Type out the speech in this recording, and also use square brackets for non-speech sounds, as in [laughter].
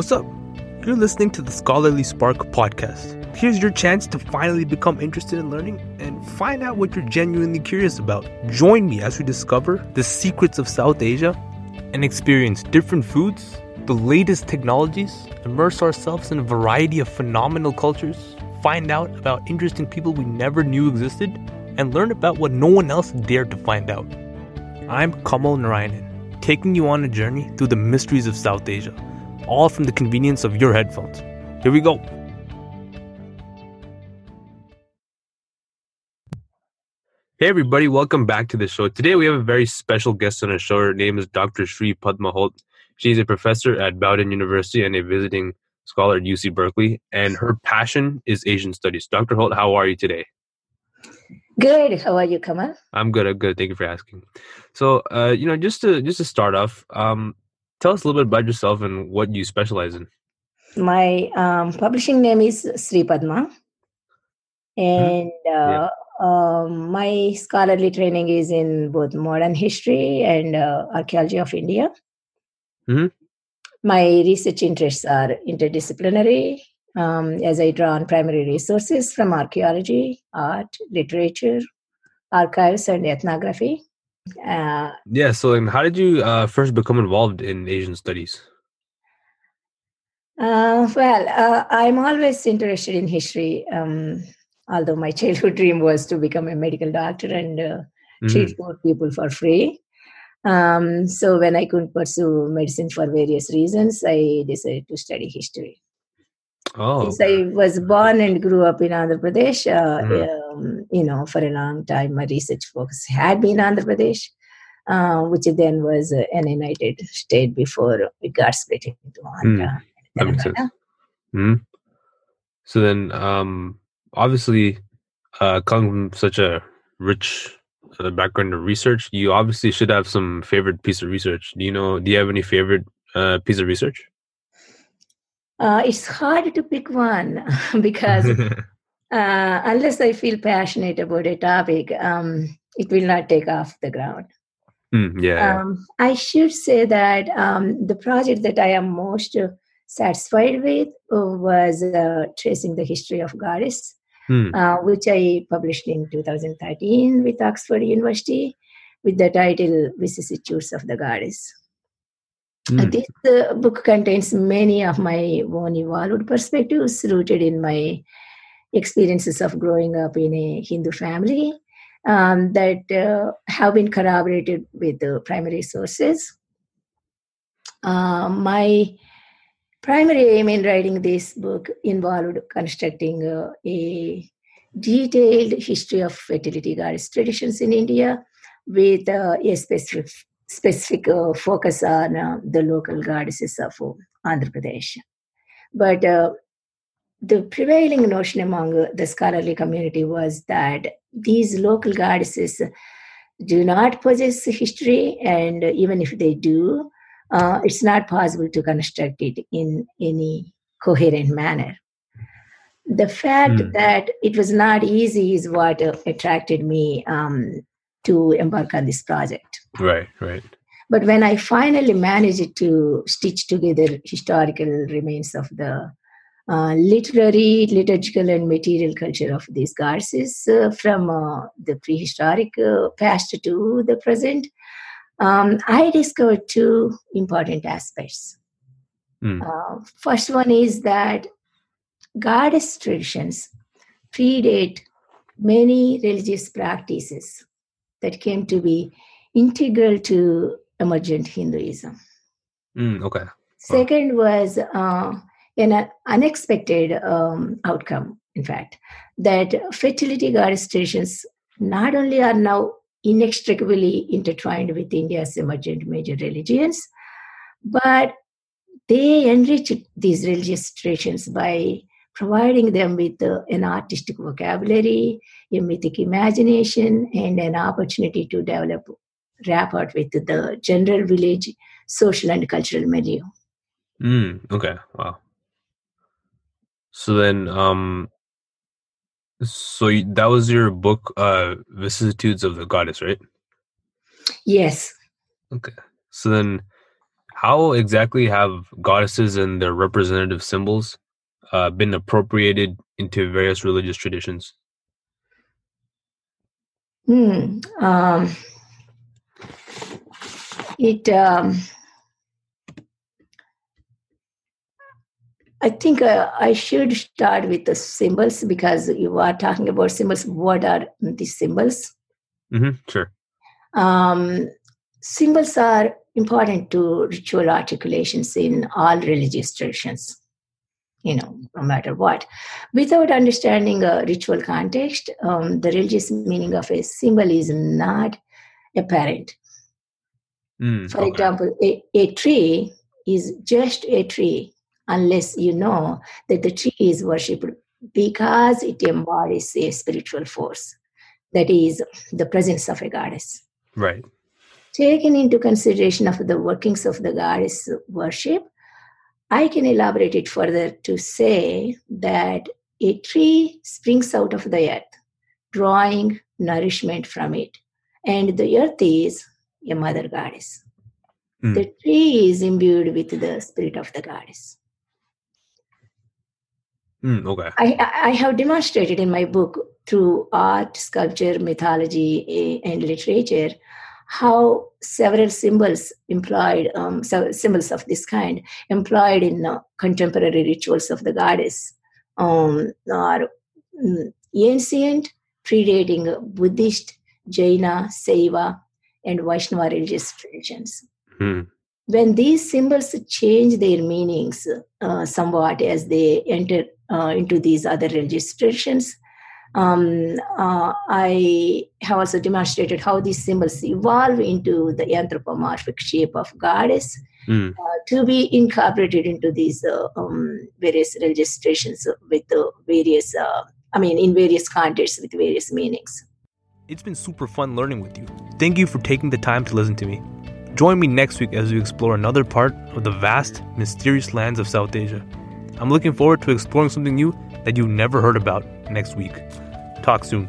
What's up? You're listening to the Scholarly Spark podcast. Here's your chance to finally become interested in learning and find out what you're genuinely curious about. Join me as we discover the secrets of South Asia and experience different foods, the latest technologies, immerse ourselves in a variety of phenomenal cultures, find out about interesting people we never knew existed, and learn about what no one else dared to find out. I'm Kamal Narayanan, taking you on a journey through the mysteries of South Asia all from the convenience of your headphones. Here we go. Hey, everybody, welcome back to the show. Today, we have a very special guest on our show. Her name is Dr. Sree Padma Holt. She's a professor at Bowdoin University and a visiting scholar at UC Berkeley, and her passion is Asian studies. Dr. Holt, how are you today? Good. How are you, Kamal? I'm good. I'm good. Thank you for asking. So, uh, you know, just to just to start off, um, Tell us a little bit about yourself and what you specialize in. My um, publishing name is Sree Padma, mm-hmm. and uh, yeah. um, my scholarly training is in both modern history and uh, archaeology of India. Mm-hmm. My research interests are interdisciplinary, um, as I draw on primary resources from archaeology, art, literature, archives, and ethnography. Uh, yeah. So, um, how did you uh, first become involved in Asian studies? Uh, well, uh, I'm always interested in history. Um, although my [laughs] childhood dream was to become a medical doctor and uh, mm-hmm. treat poor people for free. Um, so when I couldn't pursue medicine for various reasons, I decided to study history. Oh, Since I was born and grew up in Andhra Pradesh, uh, mm. Um, you know, for a long time, my research focus had been Andhra Pradesh, uh, which then was uh, an united state before it got split into Andhra. Mm. Mm. So then, um, obviously, uh, coming from such a rich uh, background of research, you obviously should have some favorite piece of research. Do you know? Do you have any favorite uh, piece of research? Uh, it's hard to pick one [laughs] because [laughs] uh, unless I feel passionate about a topic, um, it will not take off the ground. Mm, yeah. Um, I should say that um, the project that I am most satisfied with was uh, tracing the history of goddess, mm. uh, which I published in 2013 with Oxford University with the title Vicissitudes of the Goddess. Mm. This uh, book contains many of my own evolved perspectives rooted in my experiences of growing up in a Hindu family um, that uh, have been corroborated with the primary sources. Uh, my primary aim in writing this book involved constructing uh, a detailed history of fertility goddess traditions in India with uh, a specific specific uh, focus on uh, the local goddesses of Andhra Pradesh. But the prevailing notion among the scholarly community was that these local goddesses do not possess history, and even if they do, uh, it's not possible to construct it in any coherent manner. The fact mm. that it was not easy is what attracted me um, to embark on this project. Right, right. But when I finally managed to stitch together historical remains of the uh, literary, liturgical, and material culture of these goddesses uh, from uh, the prehistoric uh, past to the present, um, I discovered two important aspects. Mm. first one is that goddess traditions predate many religious practices that came to be integral to emergent Hinduism. Mm, okay. Second was uh, an unexpected um, outcome, in fact, that fertility goddess traditions not only are now inextricably intertwined with India's emergent major religions, but they enrich these religious traditions by providing them with uh, an artistic vocabulary, a mythic imagination, and an opportunity to develop rapport with the general village social and cultural milieu. Mm, okay. Wow. So then, um, so that was your book, uh, Vicissitudes of the Goddess, right? Yes. Okay. So then, How exactly have goddesses and their representative symbols uh, been appropriated into various religious traditions? Hmm. Um, it. Um, I think uh, I should start with the symbols because you are talking about symbols. What are the symbols? Mm-hmm, sure. Um, symbols are important to ritual articulations in all religious traditions you know, no matter what. Without understanding a ritual context, um, the religious meaning of a symbol is not apparent. Mm, For okay. example, a, a tree is just a tree unless you know that the tree is worshipped because it embodies a spiritual force that is the presence of a goddess. Right. Taken into consideration of the workings of the goddess worship, I can elaborate it further to say that a tree springs out of the earth, drawing nourishment from it. And the earth is a mother goddess. Mm. The tree is imbued with the spirit of the goddess. Mm, okay. I, I have demonstrated in my book through art, sculpture, mythology, and literature how several symbols employed, um, symbols of this kind, employed in uh, contemporary rituals of the goddess um, are um, ancient, predating Buddhist, Jaina, Saiva, and Vaishnava religious traditions. Hmm. When these symbols change their meanings uh, somewhat as they enter uh, into these other registrations, um, uh, I have also demonstrated how these symbols evolve into the anthropomorphic shape of goddess mm. uh, to be incorporated into these uh, um, various registrations traditions with various, uh, I mean, in various contexts with various meanings. It's been super fun learning with you. Thank you for taking the time to listen to me. Join me next week as we explore another part of the vast, mysterious lands of South Asia. I'm looking forward to exploring something new that you never heard about next week. Talk soon.